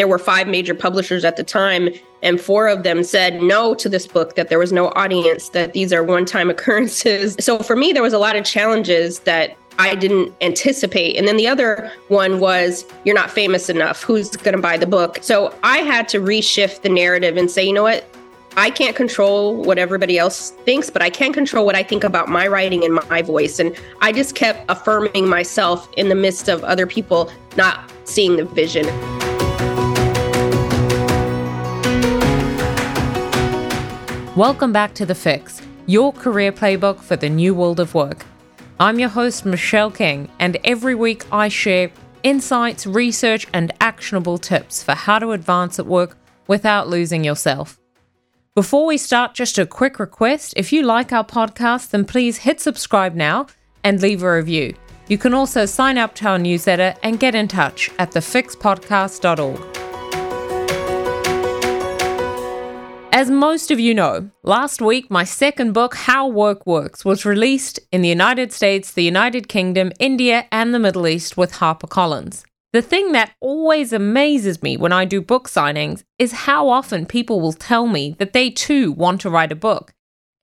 There were five major publishers at the time, and four of them said no to this book, that there was no audience, that these are one time occurrences. So for me, there was a lot of challenges that I didn't anticipate. And then the other one was, you're not famous enough. Who's going to buy the book? So I had to reshift the narrative and say, you know what? I can't control what everybody else thinks, but I can control what I think about my writing and my voice. And I just kept affirming myself in the midst of other people not seeing the vision. Welcome back to The Fix, your career playbook for the new world of work. I'm your host, Michelle King, and every week I share insights, research, and actionable tips for how to advance at work without losing yourself. Before we start, just a quick request if you like our podcast, then please hit subscribe now and leave a review. You can also sign up to our newsletter and get in touch at thefixpodcast.org. As most of you know, last week my second book, How Work Works, was released in the United States, the United Kingdom, India, and the Middle East with HarperCollins. The thing that always amazes me when I do book signings is how often people will tell me that they too want to write a book.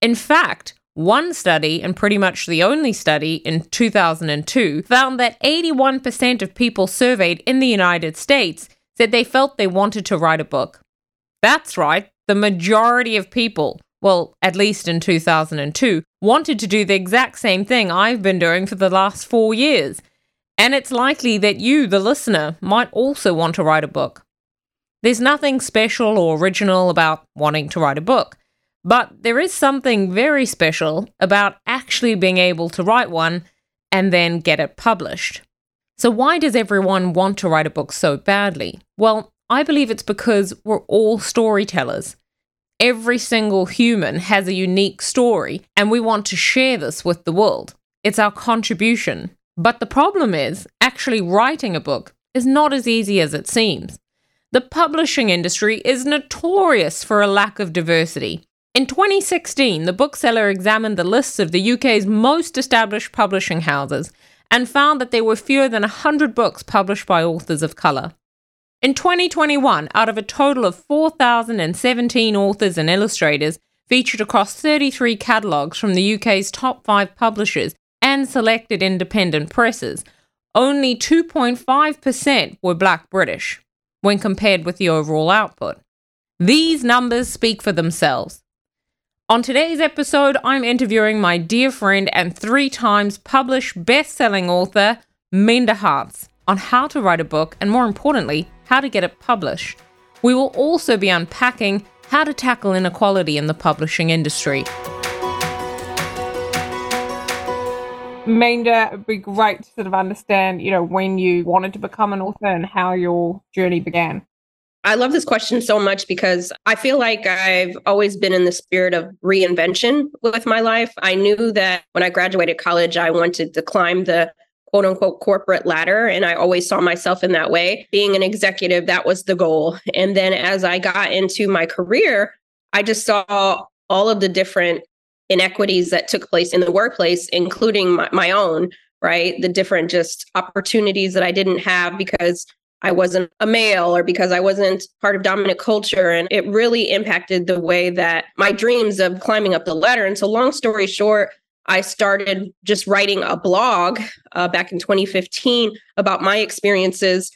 In fact, one study, and pretty much the only study in 2002, found that 81% of people surveyed in the United States said they felt they wanted to write a book. That's right, the majority of people, well, at least in 2002, wanted to do the exact same thing I've been doing for the last four years. And it's likely that you, the listener, might also want to write a book. There's nothing special or original about wanting to write a book, but there is something very special about actually being able to write one and then get it published. So, why does everyone want to write a book so badly? Well, I believe it's because we're all storytellers. Every single human has a unique story, and we want to share this with the world. It's our contribution. But the problem is, actually writing a book is not as easy as it seems. The publishing industry is notorious for a lack of diversity. In 2016, the bookseller examined the lists of the UK's most established publishing houses and found that there were fewer than 100 books published by authors of colour. In 2021, out of a total of 4,017 authors and illustrators featured across 33 catalogues from the UK's top five publishers and selected independent presses, only 2.5% were black British when compared with the overall output. These numbers speak for themselves. On today's episode, I'm interviewing my dear friend and three times published best selling author, Minda Harts, on how to write a book and, more importantly, how to get it published. We will also be unpacking how to tackle inequality in the publishing industry. Minda, it'd be great to sort of understand, you know, when you wanted to become an author and how your journey began. I love this question so much because I feel like I've always been in the spirit of reinvention with my life. I knew that when I graduated college, I wanted to climb the quote unquote corporate ladder. And I always saw myself in that way. Being an executive, that was the goal. And then as I got into my career, I just saw all of the different inequities that took place in the workplace, including my, my own, right? The different just opportunities that I didn't have because I wasn't a male or because I wasn't part of dominant culture. And it really impacted the way that my dreams of climbing up the ladder. And so, long story short, I started just writing a blog uh, back in 2015 about my experiences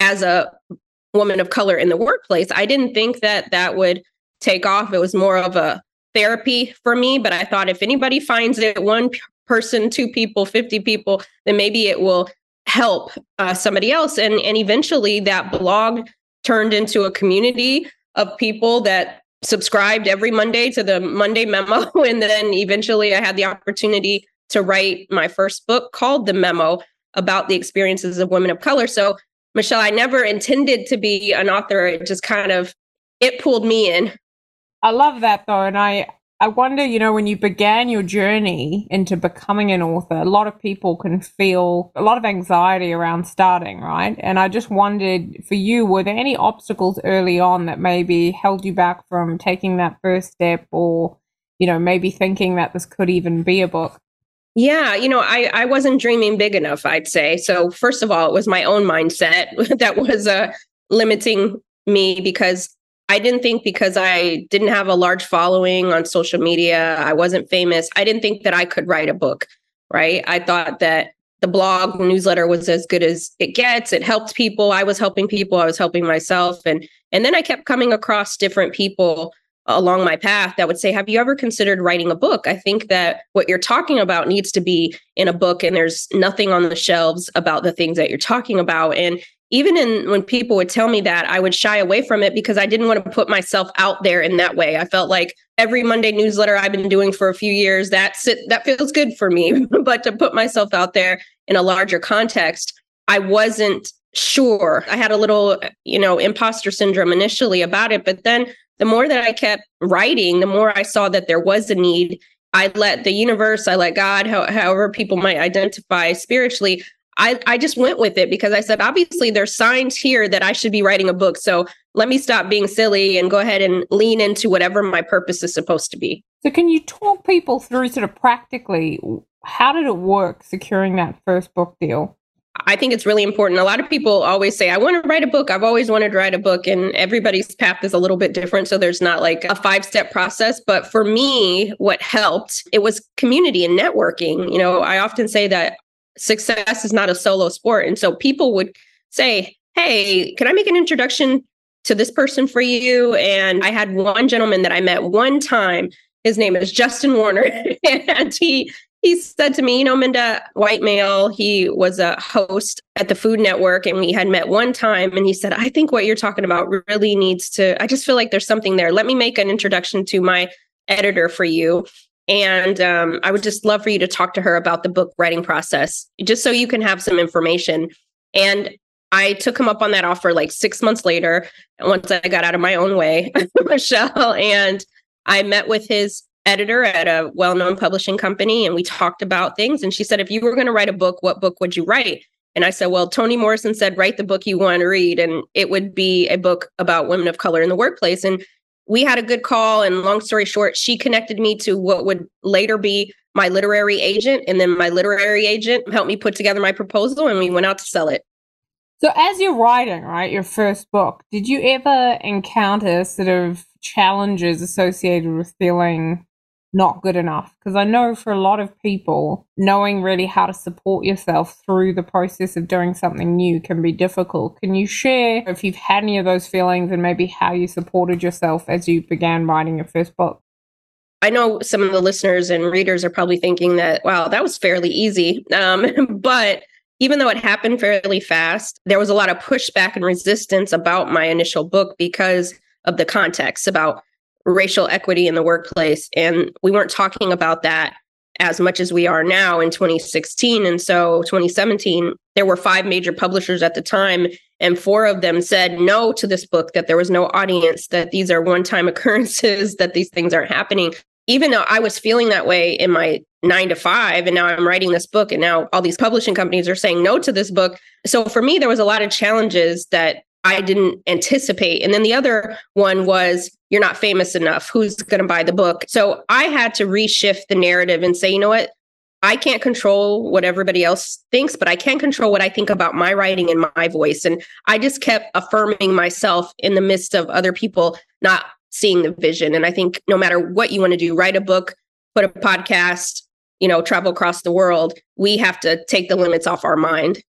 as a woman of color in the workplace. I didn't think that that would take off. It was more of a therapy for me, but I thought if anybody finds it, one person, two people, 50 people, then maybe it will help uh, somebody else. And, and eventually that blog turned into a community of people that subscribed every Monday to the Monday memo. And then eventually I had the opportunity to write my first book called The Memo about the experiences of women of color. So, Michelle, I never intended to be an author. It just kind of it pulled me in. I love that though. And I I wonder, you know, when you began your journey into becoming an author, a lot of people can feel a lot of anxiety around starting, right? And I just wondered for you, were there any obstacles early on that maybe held you back from taking that first step or, you know, maybe thinking that this could even be a book? Yeah, you know, I I wasn't dreaming big enough, I'd say. So first of all, it was my own mindset that was uh limiting me because I didn't think because I didn't have a large following on social media, I wasn't famous, I didn't think that I could write a book, right? I thought that the blog newsletter was as good as it gets. It helped people. I was helping people. I was helping myself. And and then I kept coming across different people along my path that would say, Have you ever considered writing a book? I think that what you're talking about needs to be in a book, and there's nothing on the shelves about the things that you're talking about. And even in when people would tell me that, I would shy away from it because I didn't want to put myself out there in that way. I felt like every Monday newsletter I've been doing for a few years, that's it, that feels good for me. but to put myself out there in a larger context, I wasn't sure. I had a little, you know, imposter syndrome initially about it, but then the more that I kept writing, the more I saw that there was a need. I let the universe, I let God, how, however people might identify spiritually, I, I just went with it because I said, obviously, there's signs here that I should be writing a book. So let me stop being silly and go ahead and lean into whatever my purpose is supposed to be. So, can you talk people through sort of practically how did it work securing that first book deal? I think it's really important. A lot of people always say, I want to write a book. I've always wanted to write a book. And everybody's path is a little bit different. So there's not like a five step process. But for me, what helped, it was community and networking. You know, I often say that success is not a solo sport. And so people would say, Hey, can I make an introduction to this person for you? And I had one gentleman that I met one time. His name is Justin Warner. and he he said to me, you know, Minda, white male, he was a host at the Food Network and we had met one time. And he said, I think what you're talking about really needs to, I just feel like there's something there. Let me make an introduction to my editor for you. And um, I would just love for you to talk to her about the book writing process, just so you can have some information. And I took him up on that offer like six months later, once I got out of my own way, Michelle. And I met with his editor at a well-known publishing company and we talked about things and she said if you were going to write a book what book would you write and i said well toni morrison said write the book you want to read and it would be a book about women of color in the workplace and we had a good call and long story short she connected me to what would later be my literary agent and then my literary agent helped me put together my proposal and we went out to sell it. So as you're writing right your first book did you ever encounter sort of challenges associated with feeling not good enough because I know for a lot of people, knowing really how to support yourself through the process of doing something new can be difficult. Can you share if you've had any of those feelings and maybe how you supported yourself as you began writing your first book? I know some of the listeners and readers are probably thinking that, wow, that was fairly easy. Um, but even though it happened fairly fast, there was a lot of pushback and resistance about my initial book because of the context about racial equity in the workplace. And we weren't talking about that as much as we are now in 2016. And so 2017, there were five major publishers at the time, and four of them said no to this book, that there was no audience, that these are one time occurrences, that these things aren't happening. Even though I was feeling that way in my nine to five, and now I'm writing this book, and now all these publishing companies are saying no to this book. So for me, there was a lot of challenges that I didn't anticipate. And then the other one was, you're not famous enough. Who's going to buy the book? So I had to reshift the narrative and say, you know what? I can't control what everybody else thinks, but I can control what I think about my writing and my voice. And I just kept affirming myself in the midst of other people not seeing the vision. And I think no matter what you want to do, write a book, put a podcast, you know, travel across the world, we have to take the limits off our mind.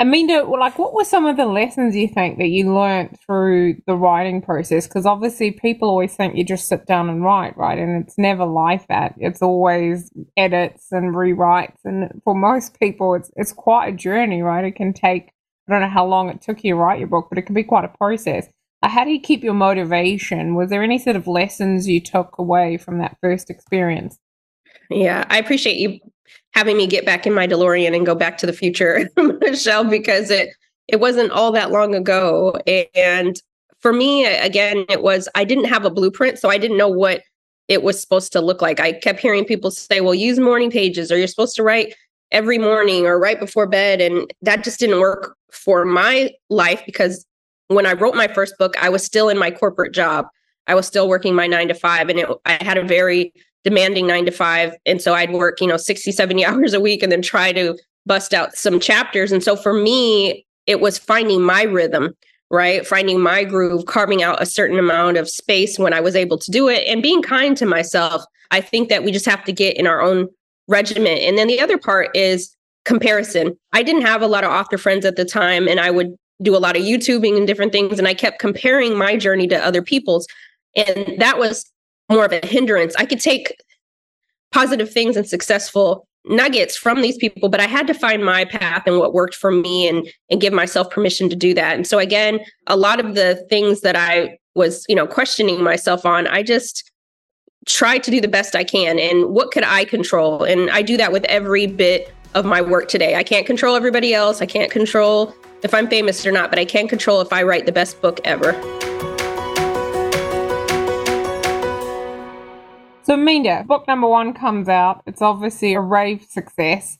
Aminda, like, what were some of the lessons you think that you learned through the writing process? Because obviously, people always think you just sit down and write, right? And it's never like that. It's always edits and rewrites, and for most people, it's it's quite a journey, right? It can take I don't know how long it took you to write your book, but it can be quite a process. How do you keep your motivation? Was there any sort of lessons you took away from that first experience? Yeah, I appreciate you having me get back in my DeLorean and go back to the future, Michelle, because it it wasn't all that long ago. And for me, again, it was I didn't have a blueprint, so I didn't know what it was supposed to look like. I kept hearing people say, "Well, use morning pages, or you're supposed to write every morning or right before bed," and that just didn't work for my life because when I wrote my first book, I was still in my corporate job. I was still working my nine to five, and it, I had a very demanding nine to five. And so I'd work, you know, 60, 70 hours a week and then try to bust out some chapters. And so for me, it was finding my rhythm, right? Finding my groove, carving out a certain amount of space when I was able to do it, and being kind to myself. I think that we just have to get in our own regiment. And then the other part is comparison. I didn't have a lot of author friends at the time, and I would do a lot of YouTubing and different things. And I kept comparing my journey to other people's. And that was more of a hindrance. I could take positive things and successful nuggets from these people but i had to find my path and what worked for me and and give myself permission to do that. And so again a lot of the things that i was you know questioning myself on i just tried to do the best i can. And what could i control? And i do that with every bit of my work today. I can't control everybody else. I can't control if i'm famous or not but i can control if i write the best book ever So, Minda, book number one comes out. It's obviously a rave success.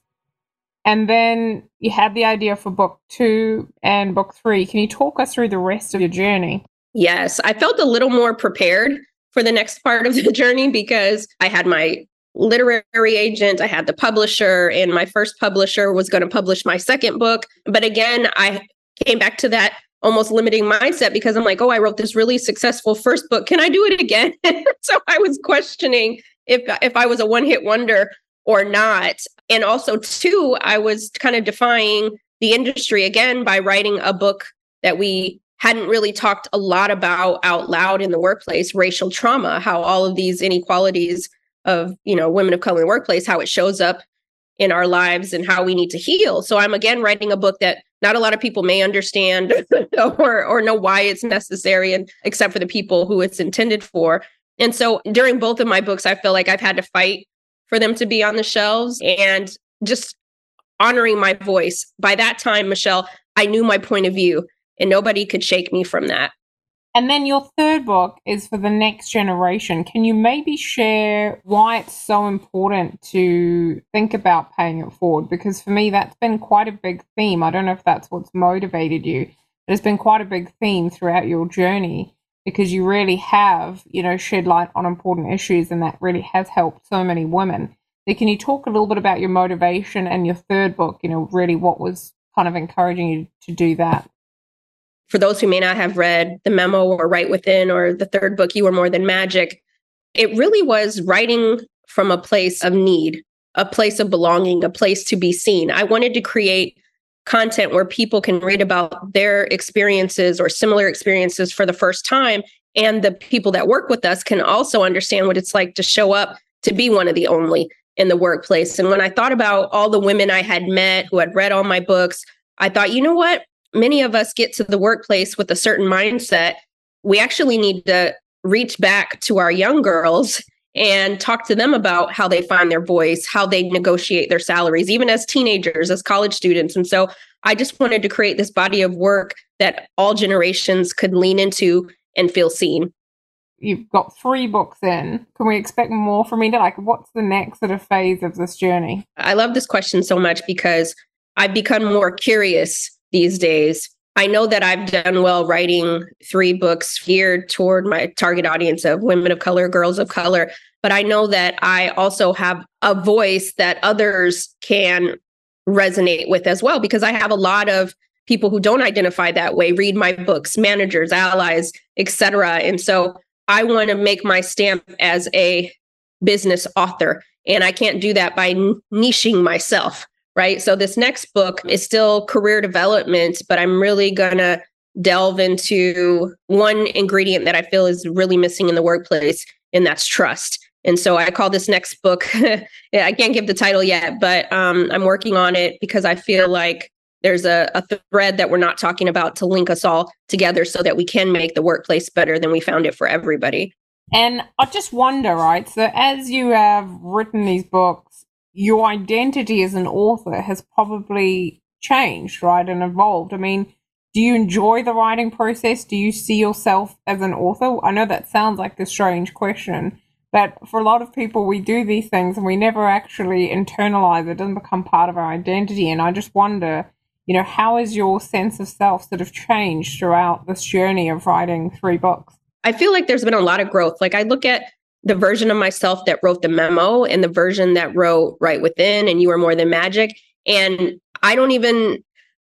And then you had the idea for book two and book three. Can you talk us through the rest of your journey? Yes, I felt a little more prepared for the next part of the journey because I had my literary agent, I had the publisher, and my first publisher was going to publish my second book. But again, I came back to that almost limiting mindset because I'm like, oh, I wrote this really successful first book. Can I do it again? so I was questioning if if I was a one hit wonder or not. And also, too, I was kind of defying the industry again by writing a book that we hadn't really talked a lot about out loud in the workplace racial trauma how all of these inequalities of you know women of color in the workplace how it shows up in our lives and how we need to heal. So i'm again writing a book that not a lot of people may understand or or know why it's necessary and except for the people who it's intended for. And so during both of my books i feel like i've had to fight for them to be on the shelves and just honoring my voice. By that time michelle i knew my point of view and nobody could shake me from that and then your third book is for the next generation. Can you maybe share why it's so important to think about paying it forward? Because for me, that's been quite a big theme. I don't know if that's what's motivated you, but it's been quite a big theme throughout your journey because you really have, you know, shed light on important issues and that really has helped so many women. So can you talk a little bit about your motivation and your third book, you know, really what was kind of encouraging you to do that? For those who may not have read the memo or Right Within or the third book, You Are More Than Magic, it really was writing from a place of need, a place of belonging, a place to be seen. I wanted to create content where people can read about their experiences or similar experiences for the first time. And the people that work with us can also understand what it's like to show up to be one of the only in the workplace. And when I thought about all the women I had met who had read all my books, I thought, you know what? Many of us get to the workplace with a certain mindset. We actually need to reach back to our young girls and talk to them about how they find their voice, how they negotiate their salaries, even as teenagers, as college students. And so I just wanted to create this body of work that all generations could lean into and feel seen. You've got three books in. Can we expect more from Minda? Like, what's the next sort of phase of this journey? I love this question so much because I've become more curious these days. I know that I've done well writing three books geared toward my target audience of women of color, girls of color, but I know that I also have a voice that others can resonate with as well because I have a lot of people who don't identify that way read my books, managers, allies, etc. And so I want to make my stamp as a business author and I can't do that by niching myself right? So this next book is still career development, but I'm really going to delve into one ingredient that I feel is really missing in the workplace, and that's trust. And so I call this next book, I can't give the title yet, but um, I'm working on it because I feel like there's a, a thread that we're not talking about to link us all together so that we can make the workplace better than we found it for everybody. And I just wonder, right? So, as you have written these books, your identity as an author has probably changed, right, and evolved. I mean, do you enjoy the writing process? Do you see yourself as an author? I know that sounds like a strange question, but for a lot of people, we do these things and we never actually internalize it. It doesn't become part of our identity. And I just wonder, you know, how has your sense of self sort of changed throughout this journey of writing three books? I feel like there's been a lot of growth. Like I look at the version of myself that wrote the memo and the version that wrote right Within and You Are More Than Magic. And I don't even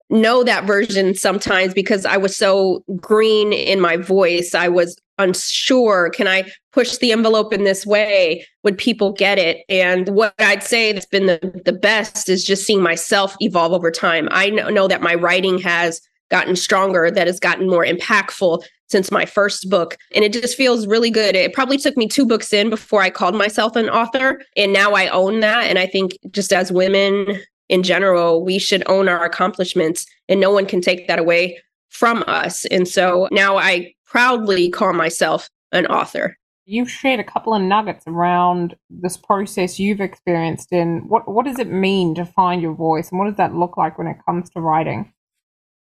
know that version sometimes because I was so green in my voice. I was unsure. Can I push the envelope in this way? Would people get it? And what I'd say that's been the, the best is just seeing myself evolve over time. I know, know that my writing has gotten stronger, that has gotten more impactful since my first book. And it just feels really good. It probably took me two books in before I called myself an author. And now I own that. And I think just as women in general, we should own our accomplishments and no one can take that away from us. And so now I proudly call myself an author. You've shared a couple of nuggets around this process you've experienced in what what does it mean to find your voice and what does that look like when it comes to writing?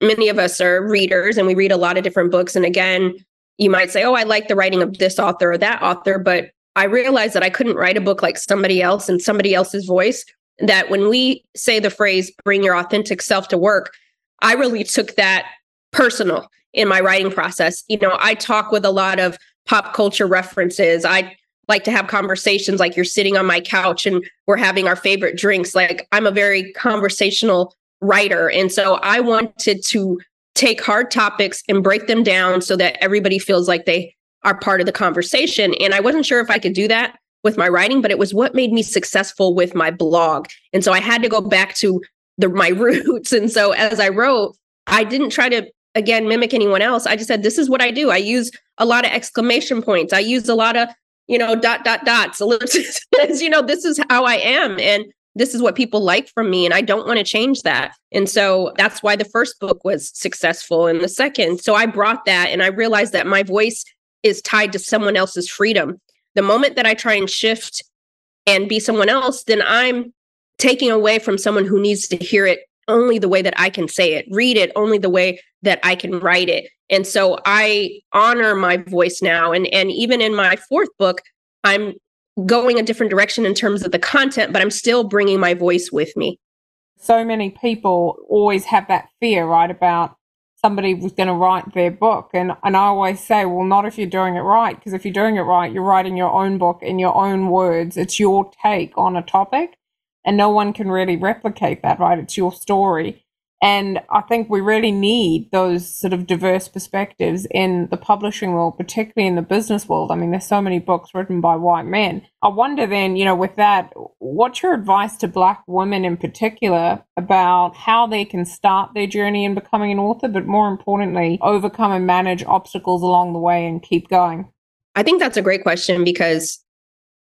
Many of us are readers and we read a lot of different books and again, you might say, "Oh, I like the writing of this author or that author," but I realized that I couldn't write a book like somebody else in somebody else's voice that when we say the phrase bring your authentic self to work, I really took that personal in my writing process. You know, I talk with a lot of pop culture references. I like to have conversations like you're sitting on my couch and we're having our favorite drinks. Like I'm a very conversational writer. And so I wanted to take hard topics and break them down so that everybody feels like they are part of the conversation. And I wasn't sure if I could do that with my writing, but it was what made me successful with my blog. And so I had to go back to the my roots. And so as I wrote, I didn't try to again mimic anyone else. I just said this is what I do. I use a lot of exclamation points. I use a lot of, you know, dot dot dots, ellipses. you know, this is how I am and this is what people like from me and I don't want to change that. And so that's why the first book was successful and the second. So I brought that and I realized that my voice is tied to someone else's freedom the moment that I try and shift and be someone else, then I'm taking away from someone who needs to hear it only the way that I can say it, read it only the way that I can write it. And so I honor my voice now. And, and even in my fourth book, I'm going a different direction in terms of the content, but I'm still bringing my voice with me. So many people always have that fear, right, about somebody was going to write their book. And, and I always say, well, not if you're doing it right, because if you're doing it right, you're writing your own book in your own words. It's your take on a topic, and no one can really replicate that, right? It's your story. And I think we really need those sort of diverse perspectives in the publishing world, particularly in the business world. I mean, there's so many books written by white men. I wonder then, you know, with that, what's your advice to Black women in particular about how they can start their journey in becoming an author, but more importantly, overcome and manage obstacles along the way and keep going? I think that's a great question because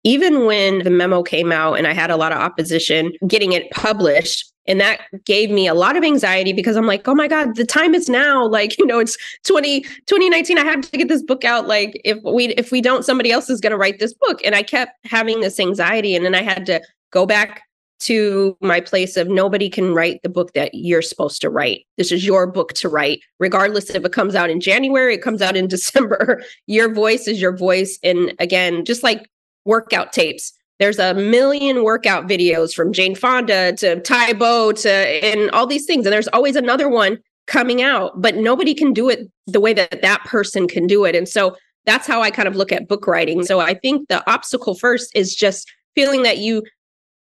even when the memo came out and I had a lot of opposition getting it published, and that gave me a lot of anxiety because i'm like oh my god the time is now like you know it's 20 2019 i have to get this book out like if we if we don't somebody else is going to write this book and i kept having this anxiety and then i had to go back to my place of nobody can write the book that you're supposed to write. This is your book to write, regardless if it comes out in January, it comes out in December. your voice is your voice. And again, just like workout tapes, there's a million workout videos from Jane Fonda to Tae Bo to and all these things. And there's always another one coming out, but nobody can do it the way that that person can do it. And so that's how I kind of look at book writing. So I think the obstacle first is just feeling that you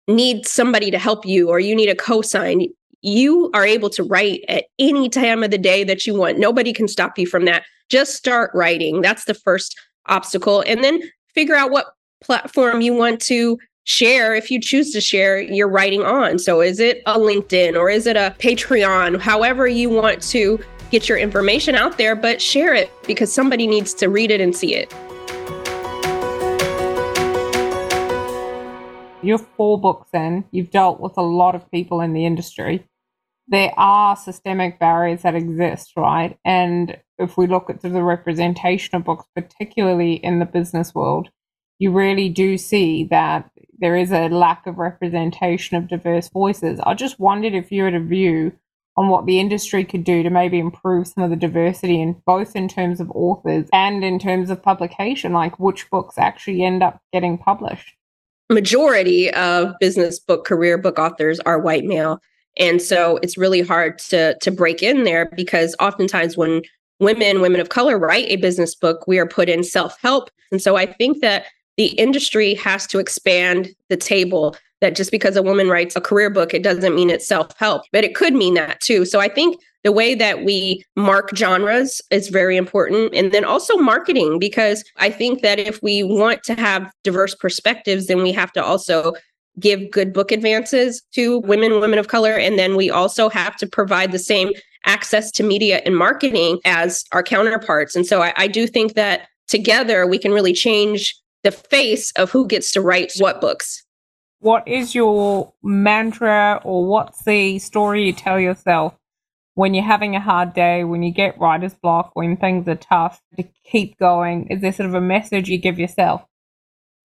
need somebody to help you or you need a cosign. You are able to write at any time of the day that you want. Nobody can stop you from that. Just start writing. That's the first obstacle. And then figure out what platform you want to share if you choose to share your writing on. So is it a LinkedIn or is it a Patreon? However you want to get your information out there, but share it because somebody needs to read it and see it. You're four books in, you've dealt with a lot of people in the industry. There are systemic barriers that exist, right? And if we look at the representation of books, particularly in the business world, you really do see that there is a lack of representation of diverse voices. I just wondered if you had a view on what the industry could do to maybe improve some of the diversity in both in terms of authors and in terms of publication, like which books actually end up getting published. Majority of business book career book authors are white male. And so it's really hard to to break in there because oftentimes when women, women of color write a business book, we are put in self-help. And so I think that the industry has to expand the table. that just because a woman writes a career book, it doesn't mean it's self help, but it could mean that too. So I think the way that we mark genres is very important. And then also marketing, because I think that if we want to have diverse perspectives, then we have to also give good book advances to women, women of color. And then we also have to provide the same access to media and marketing as our counterparts. And so I, I do think that together we can really change the face of who gets to write what books. What is your mantra or what's the story you tell yourself when you're having a hard day, when you get writer's block, when things are tough to keep going? Is there sort of a message you give yourself?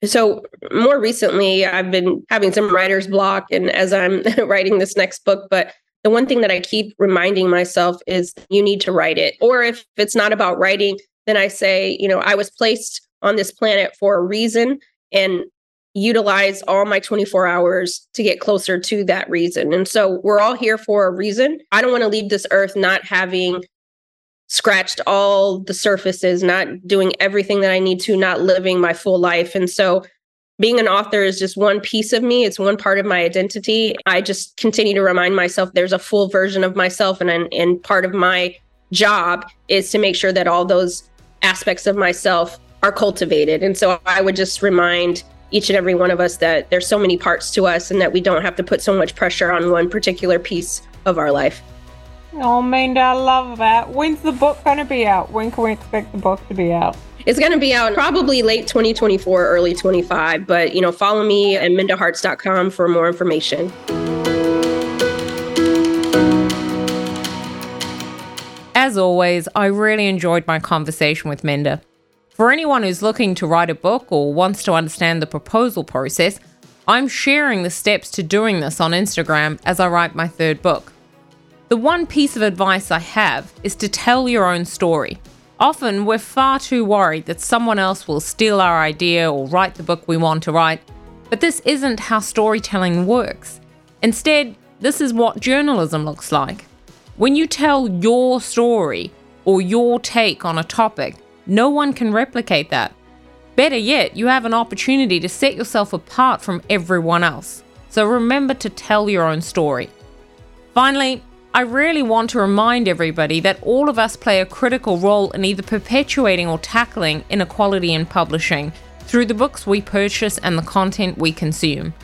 So, more recently, I've been having some writer's block, and as I'm writing this next book, but the one thing that I keep reminding myself is you need to write it. Or if it's not about writing, then I say, you know, I was placed on this planet for a reason and utilize all my 24 hours to get closer to that reason. And so we're all here for a reason. I don't want to leave this earth not having scratched all the surfaces, not doing everything that I need to, not living my full life. And so being an author is just one piece of me, it's one part of my identity. I just continue to remind myself there's a full version of myself and and part of my job is to make sure that all those aspects of myself are cultivated. And so I would just remind each and every one of us that there's so many parts to us and that we don't have to put so much pressure on one particular piece of our life. Oh, Minda, I love that. When's the book going to be out? When can we expect the book to be out? It's going to be out probably late 2024, early 25. But, you know, follow me at mindaharts.com for more information. As always, I really enjoyed my conversation with Minda. For anyone who's looking to write a book or wants to understand the proposal process, I'm sharing the steps to doing this on Instagram as I write my third book. The one piece of advice I have is to tell your own story. Often we're far too worried that someone else will steal our idea or write the book we want to write, but this isn't how storytelling works. Instead, this is what journalism looks like. When you tell your story or your take on a topic, no one can replicate that. Better yet, you have an opportunity to set yourself apart from everyone else. So remember to tell your own story. Finally, I really want to remind everybody that all of us play a critical role in either perpetuating or tackling inequality in publishing through the books we purchase and the content we consume.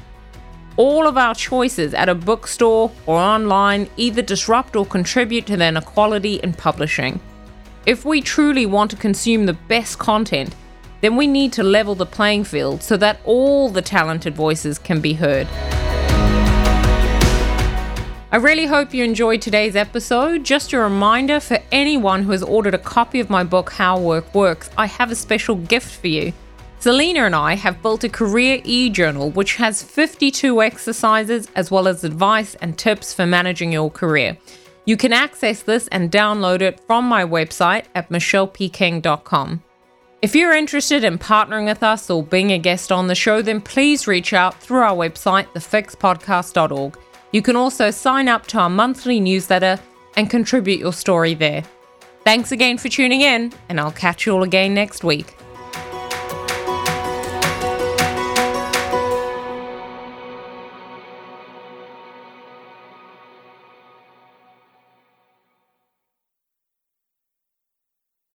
All of our choices at a bookstore or online either disrupt or contribute to the inequality in publishing. If we truly want to consume the best content, then we need to level the playing field so that all the talented voices can be heard. I really hope you enjoyed today's episode. Just a reminder for anyone who has ordered a copy of my book, How Work Works, I have a special gift for you. Selena and I have built a career e journal which has 52 exercises as well as advice and tips for managing your career. You can access this and download it from my website at michellepking.com. If you're interested in partnering with us or being a guest on the show, then please reach out through our website, thefixpodcast.org. You can also sign up to our monthly newsletter and contribute your story there. Thanks again for tuning in, and I'll catch you all again next week.